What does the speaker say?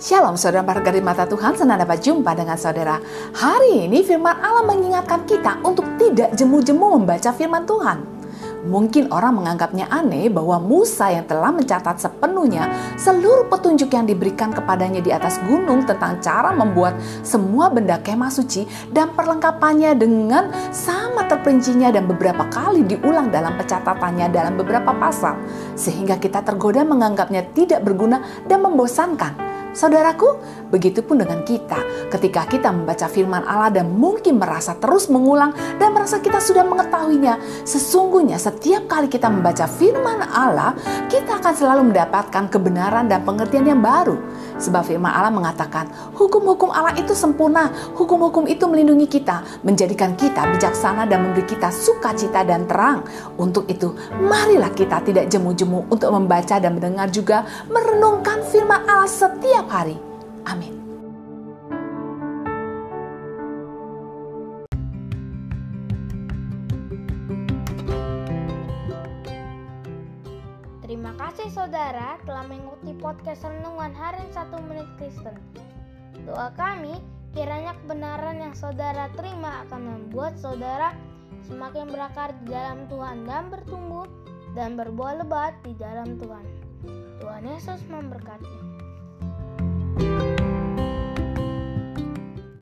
Shalom saudara berharga mata Tuhan, senang dapat jumpa dengan saudara. Hari ini firman Allah mengingatkan kita untuk tidak jemu-jemu membaca firman Tuhan. Mungkin orang menganggapnya aneh bahwa Musa yang telah mencatat sepenuhnya seluruh petunjuk yang diberikan kepadanya di atas gunung tentang cara membuat semua benda kemah suci dan perlengkapannya dengan sama terperincinya dan beberapa kali diulang dalam pencatatannya dalam beberapa pasal. Sehingga kita tergoda menganggapnya tidak berguna dan membosankan. Saudaraku, begitupun dengan kita ketika kita membaca firman Allah dan mungkin merasa terus mengulang dan merasa kita sudah mengetahuinya. Sesungguhnya setiap kali kita membaca firman Allah, kita akan selalu mendapatkan kebenaran dan pengertian yang baru. Sebab firman Allah mengatakan, hukum-hukum Allah itu sempurna, hukum-hukum itu melindungi kita, menjadikan kita bijaksana dan memberi kita sukacita dan terang. Untuk itu, marilah kita tidak jemu-jemu untuk membaca dan mendengar juga merenungkan firman Allah setiap hari. Amin. Terima kasih saudara telah mengikuti podcast Renungan Harian 1 Menit Kristen. Doa kami, kiranya kebenaran yang saudara terima akan membuat saudara semakin berakar di dalam Tuhan dan bertumbuh dan berbuah lebat di dalam Tuhan. Tuhan Yesus memberkati.